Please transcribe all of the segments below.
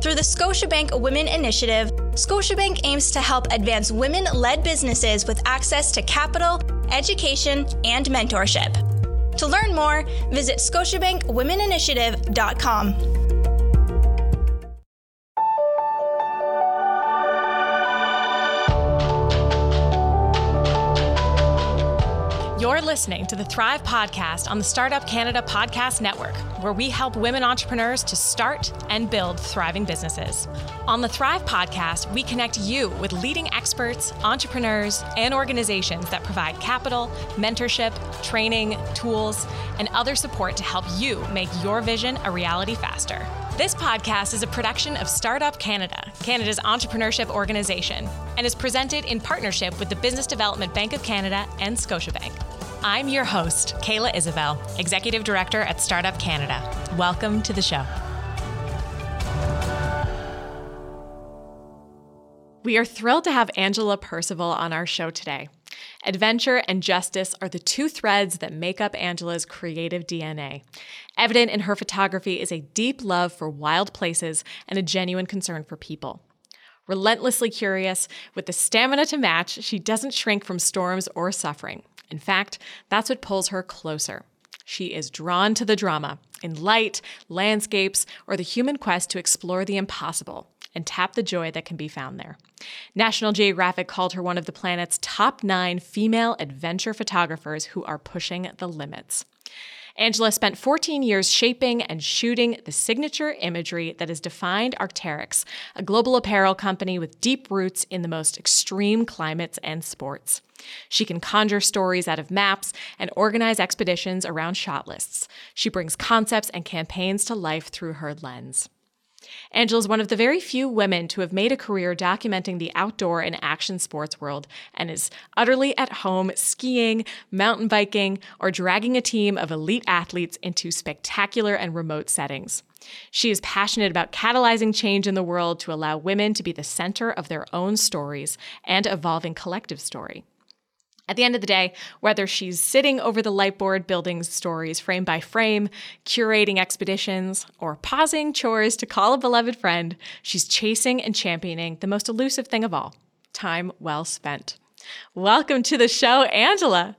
Through the Scotiabank Women Initiative, Scotiabank aims to help advance women led businesses with access to capital, education, and mentorship. To learn more, visit ScotiabankWomenInitiative.com. You're listening to the Thrive Podcast on the Startup Canada Podcast Network, where we help women entrepreneurs to start and build thriving businesses. On the Thrive Podcast, we connect you with leading experts, entrepreneurs, and organizations that provide capital, mentorship, training, tools, and other support to help you make your vision a reality faster. This podcast is a production of Startup Canada, Canada's entrepreneurship organization, and is presented in partnership with the Business Development Bank of Canada and Scotiabank. I'm your host, Kayla Isabel, Executive Director at Startup Canada. Welcome to the show. We are thrilled to have Angela Percival on our show today. Adventure and justice are the two threads that make up Angela's creative DNA. Evident in her photography is a deep love for wild places and a genuine concern for people. Relentlessly curious, with the stamina to match, she doesn't shrink from storms or suffering. In fact, that's what pulls her closer. She is drawn to the drama in light, landscapes, or the human quest to explore the impossible and tap the joy that can be found there. National Geographic called her one of the planet's top nine female adventure photographers who are pushing the limits. Angela spent 14 years shaping and shooting the signature imagery that has defined Arc'teryx, a global apparel company with deep roots in the most extreme climates and sports. She can conjure stories out of maps and organize expeditions around shot lists. She brings concepts and campaigns to life through her lens. Angela is one of the very few women to have made a career documenting the outdoor and action sports world and is utterly at home skiing, mountain biking, or dragging a team of elite athletes into spectacular and remote settings. She is passionate about catalyzing change in the world to allow women to be the center of their own stories and evolving collective story. At the end of the day, whether she's sitting over the lightboard building stories frame by frame, curating expeditions, or pausing chores to call a beloved friend, she's chasing and championing the most elusive thing of all time well spent. Welcome to the show, Angela.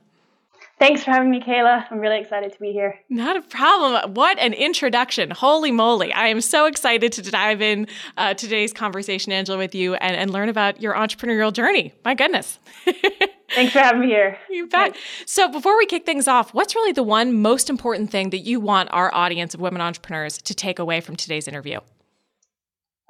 Thanks for having me, Kayla. I'm really excited to be here. Not a problem. What an introduction. Holy moly. I am so excited to dive in uh, today's conversation, Angela, with you and, and learn about your entrepreneurial journey. My goodness. Thanks for having me here. You bet. So, before we kick things off, what's really the one most important thing that you want our audience of women entrepreneurs to take away from today's interview?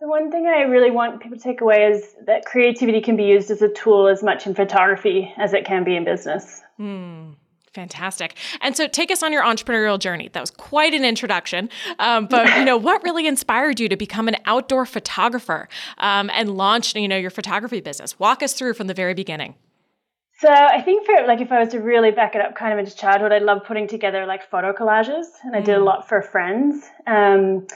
The one thing I really want people to take away is that creativity can be used as a tool as much in photography as it can be in business. Hmm. Fantastic. And so take us on your entrepreneurial journey. That was quite an introduction. Um, but, you know, what really inspired you to become an outdoor photographer um, and launch, you know, your photography business? Walk us through from the very beginning. So I think for like if I was to really back it up kind of into childhood, I love putting together like photo collages and I did a mm. lot for friends. Um,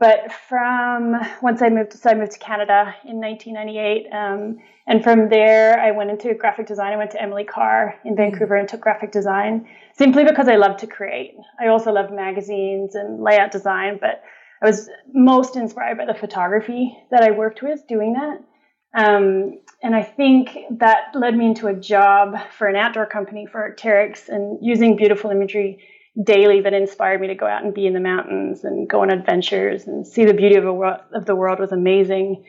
but from once I moved, so I moved to Canada in 1998, um, and from there I went into graphic design. I went to Emily Carr in Vancouver and took graphic design simply because I love to create. I also love magazines and layout design, but I was most inspired by the photography that I worked with doing that. Um, and I think that led me into a job for an outdoor company for Arc'teryx and using beautiful imagery daily that inspired me to go out and be in the mountains and go on adventures and see the beauty of, world, of the world was amazing.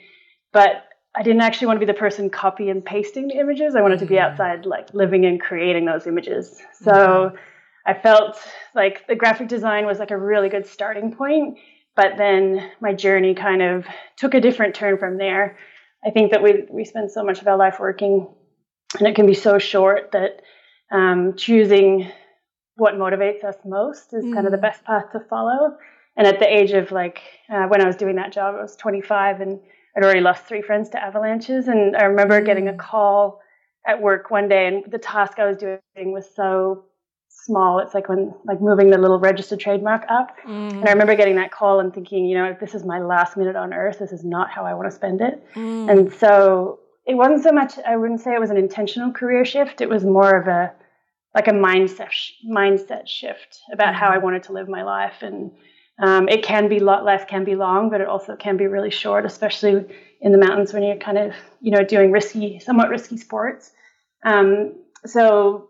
But I didn't actually want to be the person copy and pasting the images. I wanted to be mm-hmm. outside, like living and creating those images. So mm-hmm. I felt like the graphic design was like a really good starting point. But then my journey kind of took a different turn from there. I think that we we spend so much of our life working, and it can be so short that um, choosing what motivates us most is mm. kind of the mm. best path to follow. And at the age of like uh, when I was doing that job, I was 25 and I'd already lost three friends to avalanches. And I remember getting a mm. call at work one day, and the task I was doing was so small. It's like when like moving the little registered trademark up. Mm. And I remember getting that call and thinking, you know, if this is my last minute on earth. This is not how I want to spend it. Mm. And so it wasn't so much. I wouldn't say it was an intentional career shift. It was more of a like a mindset mindset shift about how I mm. wanted to live my life. And um, it can be lot life can be long, but it also can be really short, especially in the mountains when you're kind of you know doing risky, somewhat risky sports. Um, so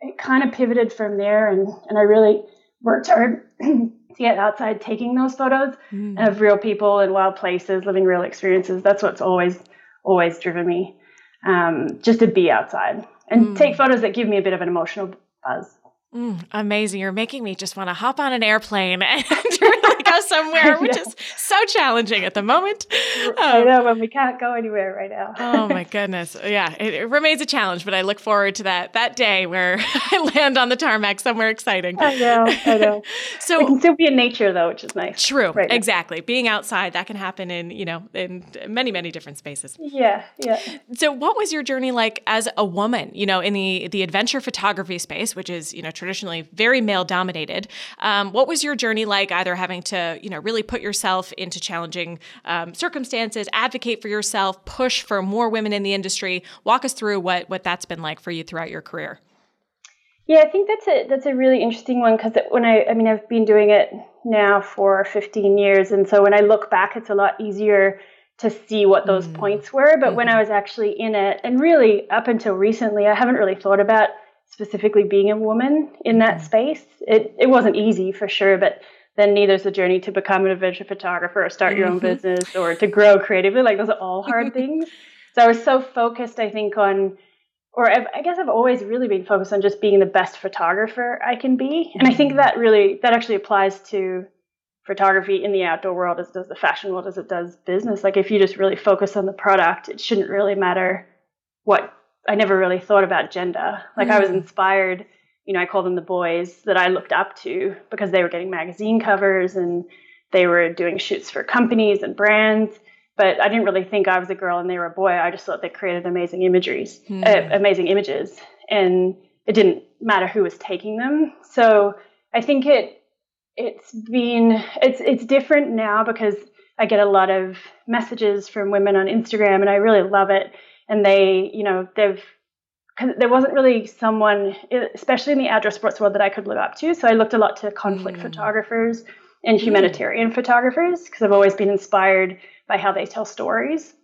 it kind of pivoted from there, and and I really worked hard to get outside taking those photos mm. of real people and wild places, living real experiences. That's what's always always driven me, um, just to be outside and mm. take photos that give me a bit of an emotional buzz. Mm, amazing. You're making me just want to hop on an airplane and really go somewhere, which is so challenging at the moment. Um, I know, when we can't go anywhere right now. oh my goodness. Yeah, it, it, remains a challenge, but I look forward to that that day where I land on the tarmac somewhere exciting. I know, I know. so we can still be in nature though, which is nice. True. Right exactly. Now. Being outside, that can happen in, you know, in many, many different spaces. Yeah, yeah. So what was your journey like as a woman, you know, in the the adventure photography space, which is, you know, traditionally very male dominated. Um, what was your journey like, either having to, you know, really put yourself into challenging um, circumstances, advocate for yourself, push for more women in the industry? Walk us through what what that's been like for you throughout your career. Yeah, I think that's a that's a really interesting one because when I I mean I've been doing it now for 15 years, and so when I look back, it's a lot easier to see what those mm points were. But mm-hmm. when I was actually in it, and really up until recently, I haven't really thought about specifically being a woman in that mm-hmm. space. It it wasn't easy for sure, but then neither's the journey to become an adventure photographer or start your own mm-hmm. business or to grow creatively. Like those are all hard things. So I was so focused, I think, on or I've, i guess I've always really been focused on just being the best photographer I can be, and I think mm-hmm. that really that actually applies to photography in the outdoor world as does the fashion world as it does business. Like if you just really focus on the product, it shouldn't really matter what I never really thought about gender. Like mm. I was mm. inspired, you know, I call them the boys that I looked up to because they were getting magazine covers and they were doing shoots for companies and brands. But I didn't really think I was a girl and they were a boy. I just thought they created amazing imageries, mm. uh, amazing images, and it didn't matter who was taking them. So I think it it's been it's it's different now because I get a lot of messages from women on Instagram and I really love it and they, you know, they've because there wasn't really someone, especially in the outdoor sports world, that I could look up to. So I looked a lot to conflict mm. photographers and humanitarian mm. photographers because I've always been inspired by how they tell stories.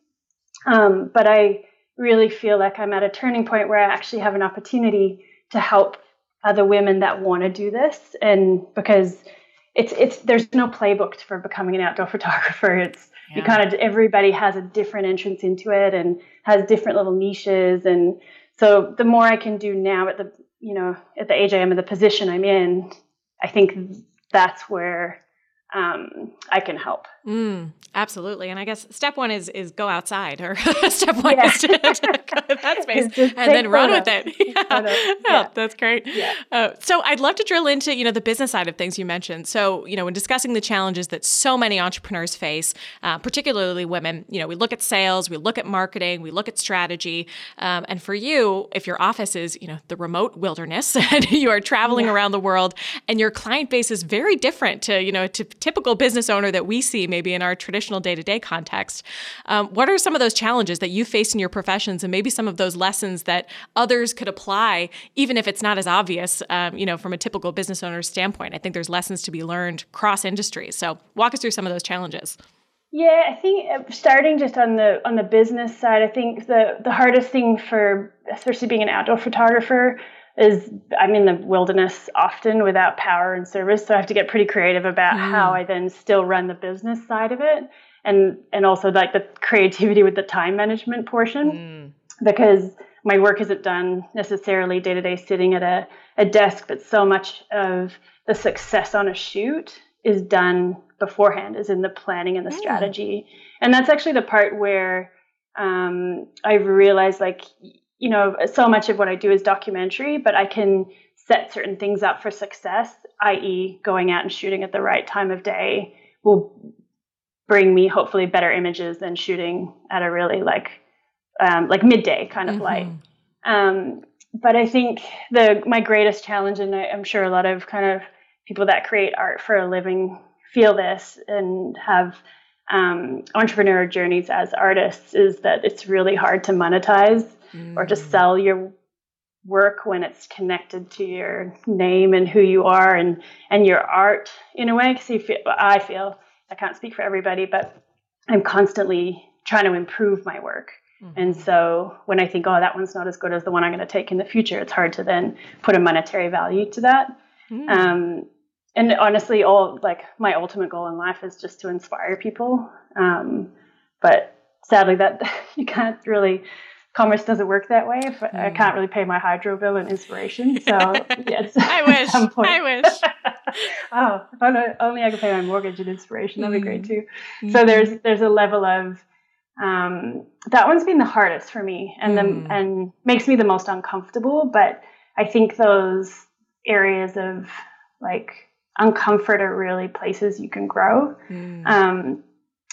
Um, but I really feel like I'm at a turning point where I actually have an opportunity to help other women that want to do this, and because it's it's there's no playbook for becoming an outdoor photographer. It's yeah. you kind of everybody has a different entrance into it and has different little niches and so the more I can do now at the you know at the age I am in the position I'm in, I think that's where um, I can help. Mm, absolutely. And I guess step one is is go outside, or step one yeah. is to, to, go to that space and then run with it. Yeah. yeah. that's great. Yeah. Uh, so I'd love to drill into you know the business side of things you mentioned. So you know when discussing the challenges that so many entrepreneurs face, uh, particularly women, you know we look at sales, we look at marketing, we look at strategy, um, and for you, if your office is you know the remote wilderness and you are traveling around the world, and your client base is very different to you know to typical business owner that we see maybe in our traditional day to day context. Um, what are some of those challenges that you face in your professions, and maybe some of those lessons that others could apply, even if it's not as obvious, um, you know, from a typical business owner's standpoint? I think there's lessons to be learned cross industries. So walk us through some of those challenges. Yeah, I think uh, starting just on the on the business side, I think the the hardest thing for especially being an outdoor photographer is I'm in the wilderness often without power and service, so I have to get pretty creative about mm. how I then still run the business side of it, and and also like the creativity with the time management portion, mm. because my work isn't done necessarily day to day sitting at a, a desk, but so much of the success on a shoot is done beforehand, is in the planning and the mm. strategy, and that's actually the part where um, I've realized like you know, so much of what I do is documentary, but I can set certain things up for success i.e., going out and shooting at the right time of day, will bring me hopefully better images than shooting at a really like um, like midday kind of mm-hmm. light. Um, but I think the my greatest challenge, and I, I'm sure a lot of kind of people that create art for a living feel this and have um, entrepreneur journeys as artists, is that it's really hard to monetize mm. or mm. sell your work when it's connected to your name and who you are and and your art in a way. Because I feel I can't speak for everybody, but I'm constantly trying to improve my work. Mm-hmm. And so when I think, oh, that one's not as good as the one I'm going to take in the future, it's hard to then put a monetary value to that. Mm. Um, and honestly, all like my ultimate goal in life is just to inspire people. Um, but sadly, that you can't really. Commerce doesn't work that way. If mm. I can't really pay my hydro bill and inspiration, so yes. I wish. I wish. oh, if I only I could pay my mortgage and inspiration, that'd be great mm. too. Mm. So there's there's a level of um, that one's been the hardest for me and mm. the, and makes me the most uncomfortable. But I think those areas of like uncomfort are really places you can grow. Mm. Um,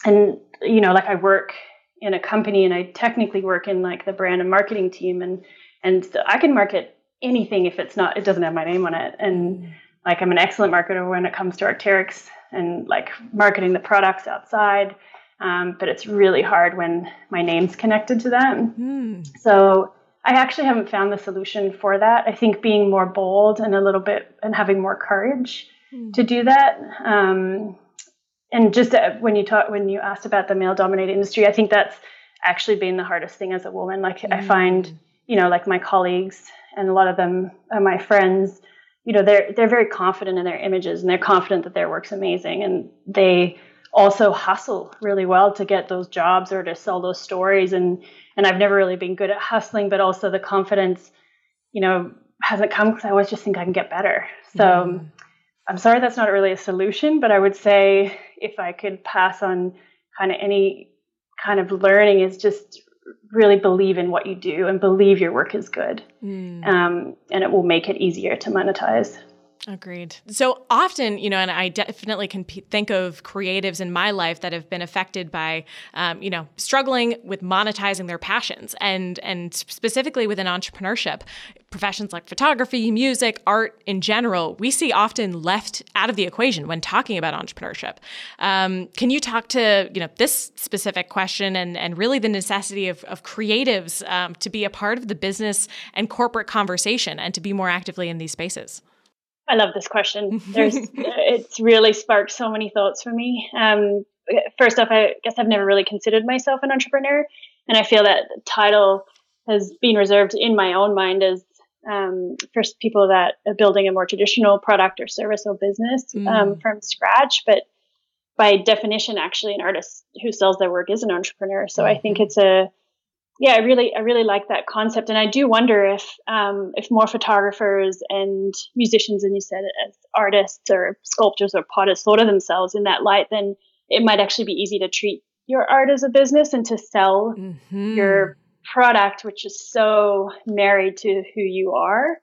and you know, like I work in a company and I technically work in like the brand and marketing team and and I can market anything if it's not it doesn't have my name on it. And mm. like I'm an excellent marketer when it comes to Arc'teryx and like marketing the products outside. Um, but it's really hard when my name's connected to them. Mm. So I actually haven't found the solution for that. I think being more bold and a little bit and having more courage mm. to do that. Um, and just uh, when you talk, when you asked about the male-dominated industry, I think that's actually been the hardest thing as a woman. Like mm. I find, you know, like my colleagues and a lot of them are my friends. You know, they're they're very confident in their images and they're confident that their work's amazing, and they also hustle really well to get those jobs or to sell those stories and and I've never really been good at hustling but also the confidence you know hasn't come because I always just think I can get better so mm. I'm sorry that's not really a solution but I would say if I could pass on kind of any kind of learning is just really believe in what you do and believe your work is good mm. um, and it will make it easier to monetize Agreed. So often, you know, and I definitely can p- think of creatives in my life that have been affected by, um, you know, struggling with monetizing their passions, and and specifically within entrepreneurship, professions like photography, music, art in general, we see often left out of the equation when talking about entrepreneurship. Um, can you talk to you know this specific question and and really the necessity of of creatives um, to be a part of the business and corporate conversation and to be more actively in these spaces? I love this question. There's, it's really sparked so many thoughts for me. Um, first off, I guess I've never really considered myself an entrepreneur, and I feel that title has been reserved in my own mind as um, for people that are building a more traditional product or service or business um, mm. from scratch. But by definition, actually, an artist who sells their work is an entrepreneur. So mm. I think mm-hmm. it's a yeah, I really, I really like that concept, and I do wonder if, um, if more photographers and musicians, and you said it as artists or sculptors or potters, thought of themselves in that light, then it might actually be easy to treat your art as a business and to sell mm-hmm. your product, which is so married to who you are.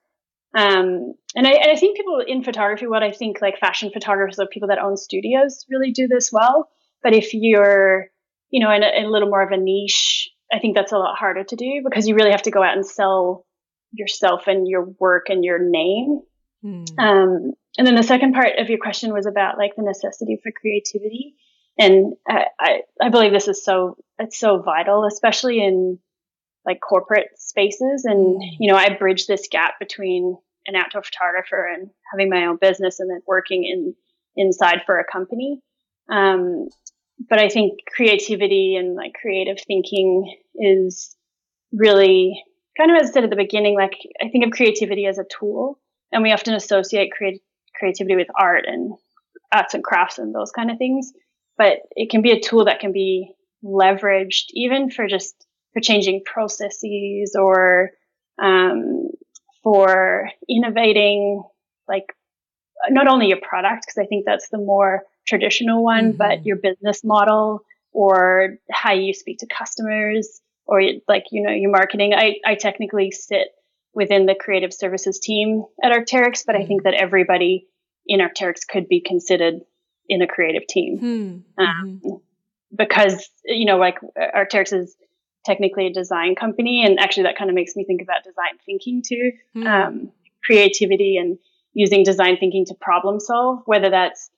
Um, and I, and I think people in photography, what I think like fashion photographers or people that own studios really do this well. But if you're, you know, in a, in a little more of a niche I think that's a lot harder to do because you really have to go out and sell yourself and your work and your name. Mm. Um, and then the second part of your question was about like the necessity for creativity. And I, I, I believe this is so, it's so vital, especially in like corporate spaces. And, hmm. you know, I bridge this gap between an outdoor photographer and having my own business and then working in inside for a company. Um, but I think creativity and like creative thinking is really kind of as I said at the beginning, like I think of creativity as a tool and we often associate create, creativity with art and arts and crafts and those kind of things. But it can be a tool that can be leveraged even for just for changing processes or um, for innovating like not only your product because I think that's the more traditional one, mm-hmm. but your business model or how you speak to customers or like, you know, your marketing. I, I technically sit within the creative services team at Arc'teryx, but mm-hmm. I think mm-hmm. that everybody in Arc'teryx could be considered in a creative team. Hmm. Um, mm-hmm. because, you know, like Arc'teryx is technically a design company. And actually, that kind of makes me think about design thinking too Hmm. um, creativity and using design thinking to problem solve, whether that's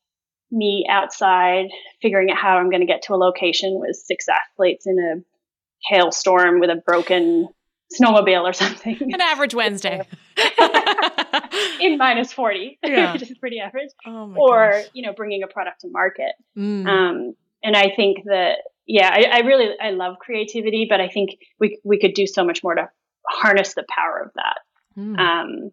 me outside figuring out how I'm going to get to a location with six athletes in a hailstorm with a broken snowmobile or something An average Wednesday. in minus 40, Yeah. which is pretty average. Oh or, gosh. you know, bringing a product to market. Mm. Um, and I think that, yeah, I, I really, I love creativity, but I think we, we could do so much more to harness the power of that Mm. um,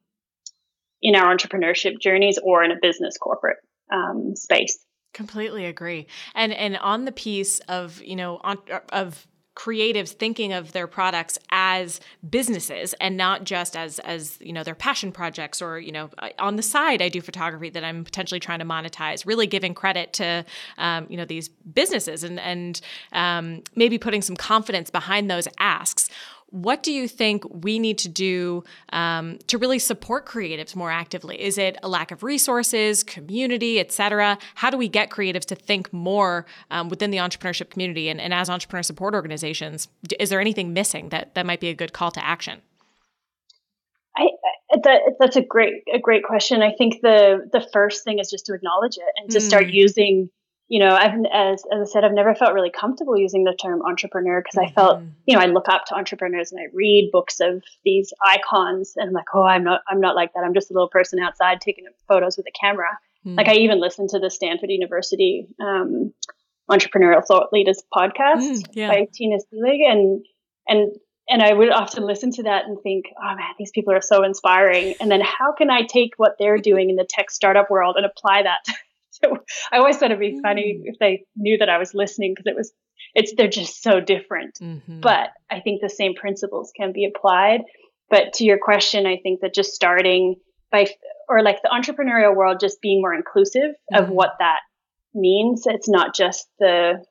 in our entrepreneurship journeys or in a business corporate um, space. Completely agree. And and on the piece of you know on, of creatives thinking of their products as businesses and not just as as you know their passion projects or you know on the side I do photography that I'm potentially trying to monetize. Really giving credit to um, you know these businesses and and um, maybe putting some confidence behind those asks. What do you think we need to do um, to really support creatives more actively? Is it a lack of resources, community, et cetera? How do we get creatives to think more um, within the entrepreneurship community and, and as entrepreneur support organizations? Is there anything missing that, that might be a good call to action? I, that, that's a great a great question. I think the the first thing is just to acknowledge it and to start Mm. using. You know, I've as as I said, I've never felt really comfortable using the term entrepreneur because I felt, Mhm. you know, I look up to entrepreneurs and I read books of these icons and I'm like, oh, I'm not, I'm not like that. I'm just a little person outside taking photos with a camera. Mm. Like I even listened to the Stanford University um, Entrepreneurial Thought Leaders podcast Mm, yeah. by Tina Seelig, and and and I would often listen to that and think, oh man, these people are so inspiring. And then how can I take what they're doing in the tech startup world and apply that? So I always thought it'd be funny Mm. if they knew that I was listening because it was it's they're just so different. Mhm. But I think the same principles can be applied. But to your question, I think that just starting by or like the entrepreneurial world just being more inclusive of Mhm. what that means. It's not just the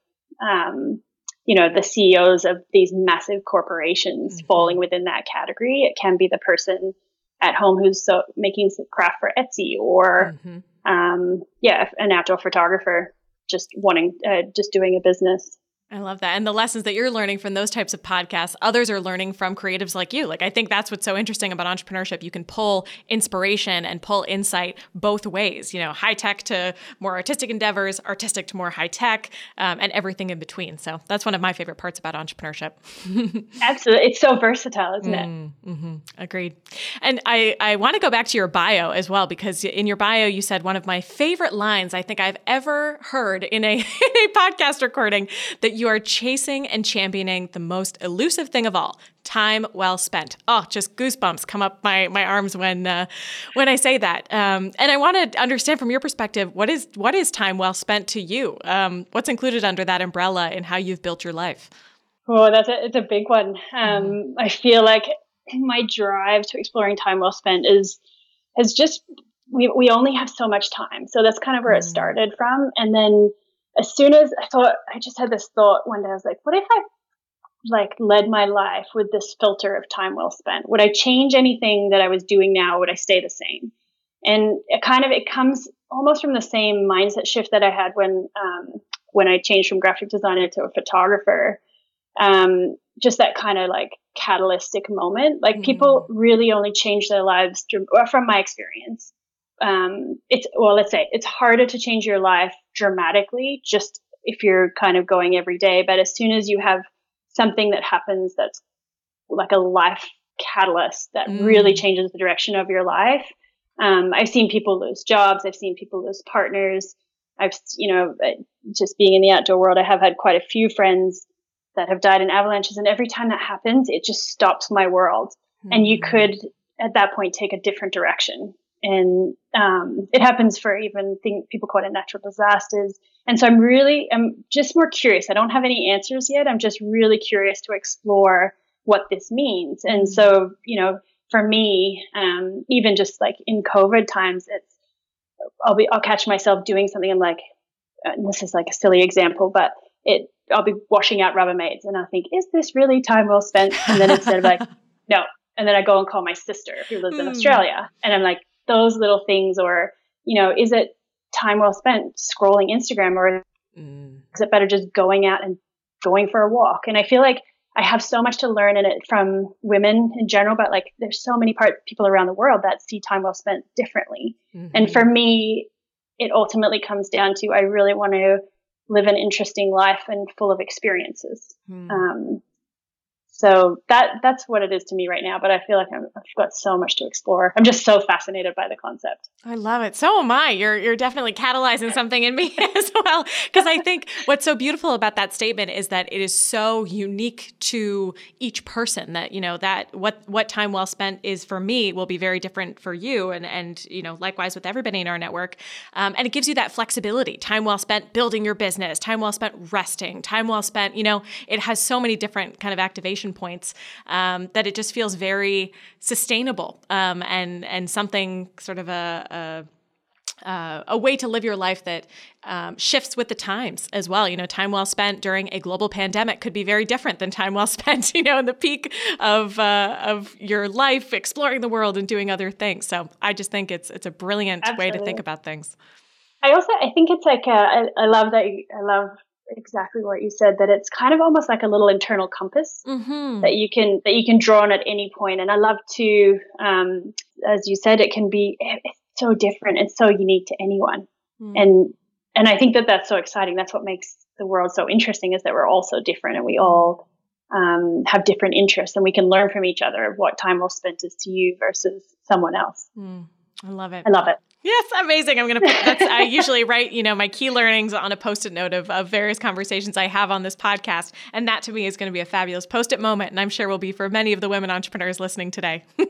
um, you know the CEOs of these massive corporations Mhm. falling within that category. It can be the person at home who's so making some craft for Etsy or Mhm. Um, yeah, an outdoor photographer just wanting uh, just doing a business. I love that. And the lessons that you're learning from those types of podcasts, others are learning from creatives like you. Like, I think that's what's so interesting about entrepreneurship. You can pull inspiration and pull insight both ways, you know, high tech to more artistic endeavors, artistic to more high tech, um, and everything in between. So that's one of my favorite parts about entrepreneurship. Absolutely, it's so versatile, isn't it? Mm-hmm. Agreed. And I, I want to go back to your bio as well, because in your bio, you said one of my favorite lines I think I've ever heard in a, in a podcast recording that you are chasing and championing the most elusive thing of all time well spent. Oh, just goosebumps come up my, my arms when uh, when I say that. Um, and I want to understand from your perspective what is what is time well spent to you? Um, what's included under that umbrella and how you've built your life? Oh, that's a, it's a big one. Um, I feel like my drive to exploring time well spent is has just we we only have so much time, so that's kind of where it Mm. started from. And then as soon as I thought, I just had this thought one day. I was like, what if I like led my life with this filter of time well spent? Would I change anything that I was doing now? Would I stay the same? And it kind of it comes almost from the same mindset shift that I had when um, when I changed from graphic designer to a photographer um, just that kind of like catalytic moment. Like people really only change their lives from my experience. Um, it's well, let's say it's harder to change your life dramatically just if you're kind of going every day. But as soon as you have something that happens that's like a life catalyst that really Mm. changes the direction of your life. Um, I've seen people lose jobs. I've seen people lose partners. I've, you know, uh, just being in the outdoor world, I have had quite a few friends that have died in avalanches. And every time that happens, it just stops my world. And you Mm. could, at that point, take a different direction. And um, it happens for even thing, people call it natural disasters. And so I'm really, I'm just more curious. I don't have any answers yet. I'm just really curious to explore what this means. And so, you know, for me, um, even just like in COVID times, it's, I'll be, I'll catch myself doing something. I'm like, and this is like a silly example, but it, I'll be washing out Rubbermaids and I think, is this really time well spent? And then instead of like, no. And then I go and call my sister who lives in Hmm. Australia and I'm like, those little things or you know, is it time well spent scrolling Instagram or mm. is it better just going out and going for a walk? And I feel like I have so much to learn in it from women in general, but like there's so many part people around the world that see time well spent differently. Mm-hmm. And for me, it ultimately comes down to I really want to live an interesting life and full of experiences. Mm. Um, so that that's what it is to me right now. But I feel like i have got so much to explore. I'm just so fascinated by the concept. I love it. So am I. You're you're definitely catalyzing something in me as well. Because I think what's so beautiful about that statement is that it is so unique to each person. That you know that what what time well spent is for me will be very different for you, and and you know likewise with everybody in our network. Um, and it gives you that flexibility. Time well spent building your business. Time well spent resting. Time well spent. You know, it has so many different kind of points um, that it just feels very sustainable um, and and something sort of a, a uh, a way to live your life that um, shifts with the times as well. You know, time well spent during a global pandemic could be very different than time well spent, you know, in the peak of uh, of your life, exploring the world and doing other things. So I just think it's it's a brilliant Absolutely. way to think about things. I also I think it's like a, I, I love that I love exactly what you said that it's kind of almost like a little internal compass mm-hmm. that you can that you can draw on at any point and i love to um, as you said it can be it's so different it's so unique to anyone mm. and and i think that that's so exciting that's what makes the world so interesting is that we're all so different and we all um, have different interests and we can learn from each other of what time well spent is to you versus someone else mm. i love it i love it Yes, amazing. I'm going to put that's I usually write, you know, my key learnings on a post-it note of, of various conversations I have on this podcast. And that to me is going to be a fabulous post-it moment. And I'm sure will be for many of the women entrepreneurs listening today.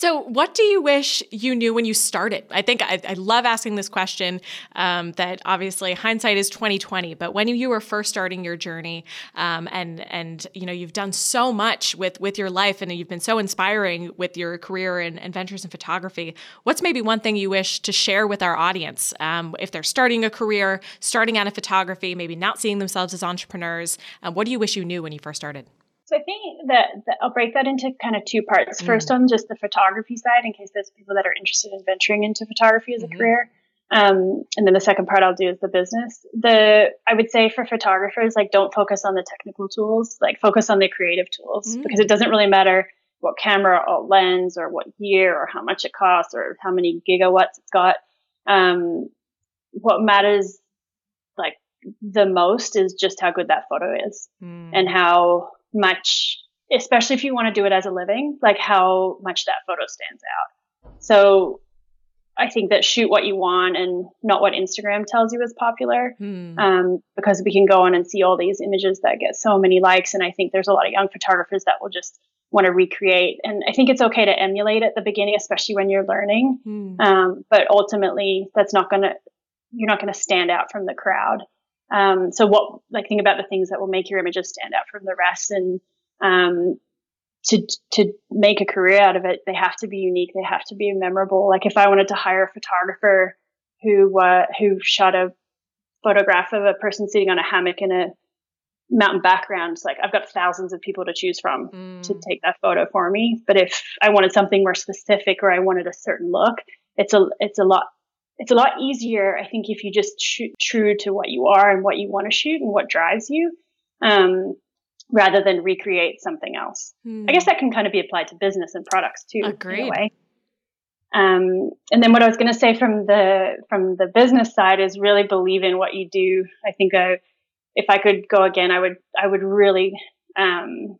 So, what do you wish you knew when you started? I think I, I love asking this question. Um, that obviously hindsight is twenty twenty, but when you were first starting your journey, um, and and you know you've done so much with with your life, and you've been so inspiring with your career and, and ventures in photography. What's maybe one thing you wish to share with our audience um, if they're starting a career, starting out of photography, maybe not seeing themselves as entrepreneurs? Um, what do you wish you knew when you first started? So I think that, that, I'll break that into kind of two parts. Mm. First, on just the photography side, in case there's people that are interested in venturing into photography as a mm-hmm. career. Um, and then the second part I'll do is the business. The I would say for photographers, like don't focus on the technical tools, like focus on the creative tools mm. because it doesn't really matter what camera or lens or what gear or how much it costs or how many gigawatts it's got. Um, what matters like the most is just how good that photo is mm. and how much, especially if you want to do it as a living, like how much that photo stands out. So I think that shoot what you want and not what Instagram tells you is popular. Hmm. Um, because we can go on and see all these images that get so many likes. And I think there's a lot of young photographers that will just want to recreate. And I think it's okay to emulate at the beginning, especially when you're learning. Hmm. Um, but ultimately, that's not going to, you're not going to stand out from the crowd. Um, so what, like, think about the things that will make your images stand out from the rest, and um, to to make a career out of it, they have to be unique. They have to be memorable. Like, if I wanted to hire a photographer who uh, who shot a photograph of a person sitting on a hammock in a mountain background, like I've got thousands of people to choose from mm. to take that photo for me. But if I wanted something more specific or I wanted a certain look, it's a it's a lot it's a lot easier, I think, if you just shoot true to what you are and what you want to shoot and what drives you, um, rather than recreate something else. Hmm. I guess that can kind of be applied to business and products too. Agreed. Um, and then what I was going to say from the from the business side is really believe in what you do. I think I, if I could go again, I would I would really um,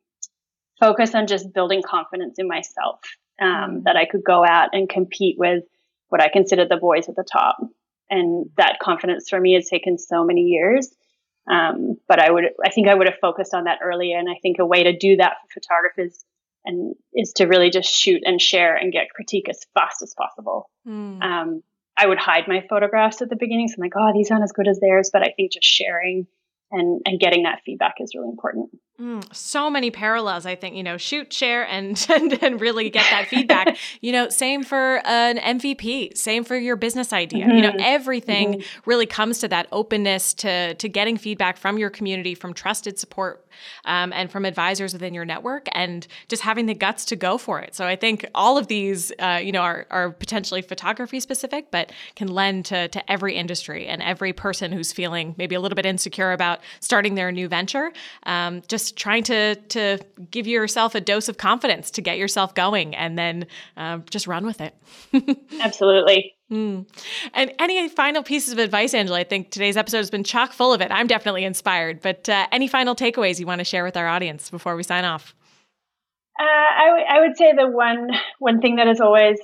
focus on just building confidence in myself. Um, hmm. That I could go out and compete with what I consider the boys at the top. And that confidence for me has taken so many years. Um, but I would, I think I would have focused on that earlier. And I think a way to do that for photographers and is to really just shoot and share and get critique as fast as possible. Mm. Um, I would hide my photographs at the beginning. So I'm like, oh, these aren't as good as theirs. But I think just sharing and, and getting that feedback is really important. Mm, so many parallels, I think, you know, shoot, share, and, and, and really get that feedback. you know, same for an MVP, same for your business idea. Mm-hmm. You know, mm-hmm. everything mm-hmm. really comes to that openness to, to getting feedback from your community, from trusted support, um, and from advisors within your network, and just having the guts to go for it. So I think all of these, uh, you know, are, are potentially photography specific, but can lend to, to every industry and every person who's feeling maybe a little bit insecure about starting their new venture. Um, just trying to to give yourself a dose of confidence to get yourself going, and then uh, just run with it. Absolutely. Mm. And any final pieces of advice, Angela? I think today's episode has been chock full of it. I'm definitely inspired. But uh, any final takeaways you want to share with our audience before we sign off? Uh, I, w- I would say the one one thing that has always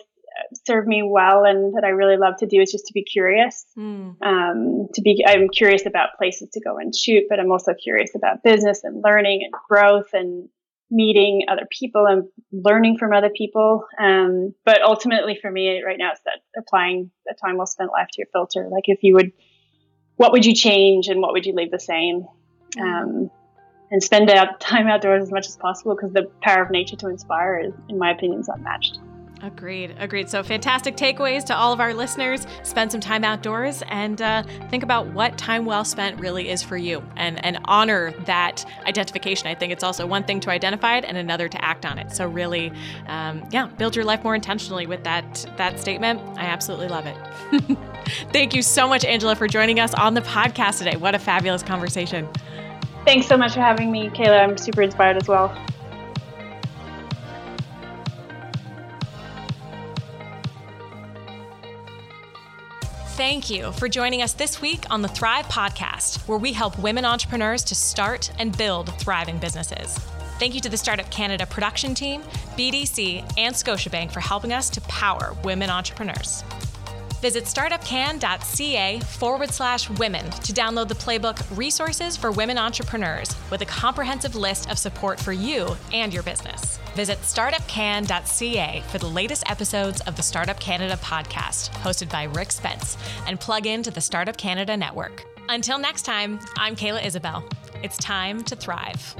served me well and that I really love to do is just to be curious. Mm. Um, to be, I'm curious about places to go and shoot, but I'm also curious about business and learning and growth and meeting other people and learning from other people. Um, but ultimately for me right now, it's that applying the time well spent life to your filter. Like if you would, what would you change and what would you leave the same? Hmm. Um, and spend out time outdoors as much as possible because the power of nature to inspire is, in my opinion, is unmatched. Agreed. Agreed. So, fantastic takeaways to all of our listeners. Spend some time outdoors and uh, think about what time well spent really is for you and, and honor that identification. I think it's also one thing to identify it and another to act on it. So, really, um, yeah, build your life more intentionally with that, that statement. I absolutely love it. Thank you so much, Angela, for joining us on the podcast today. What a fabulous conversation. Thanks so much for having me, Kayla. I'm super inspired as well. Thank you for joining us this week on the Thrive Podcast, where we help women entrepreneurs to start and build thriving businesses. Thank you to the Startup Canada production team, BDC, and Scotiabank for helping us to power women entrepreneurs. Visit startupcan.ca forward slash women to download the playbook Resources for Women Entrepreneurs with a comprehensive list of support for you and your business. Visit startupcan.ca for the latest episodes of the Startup Canada podcast, hosted by Rick Spence, and plug into the Startup Canada network. Until next time, I'm Kayla Isabel. It's time to thrive.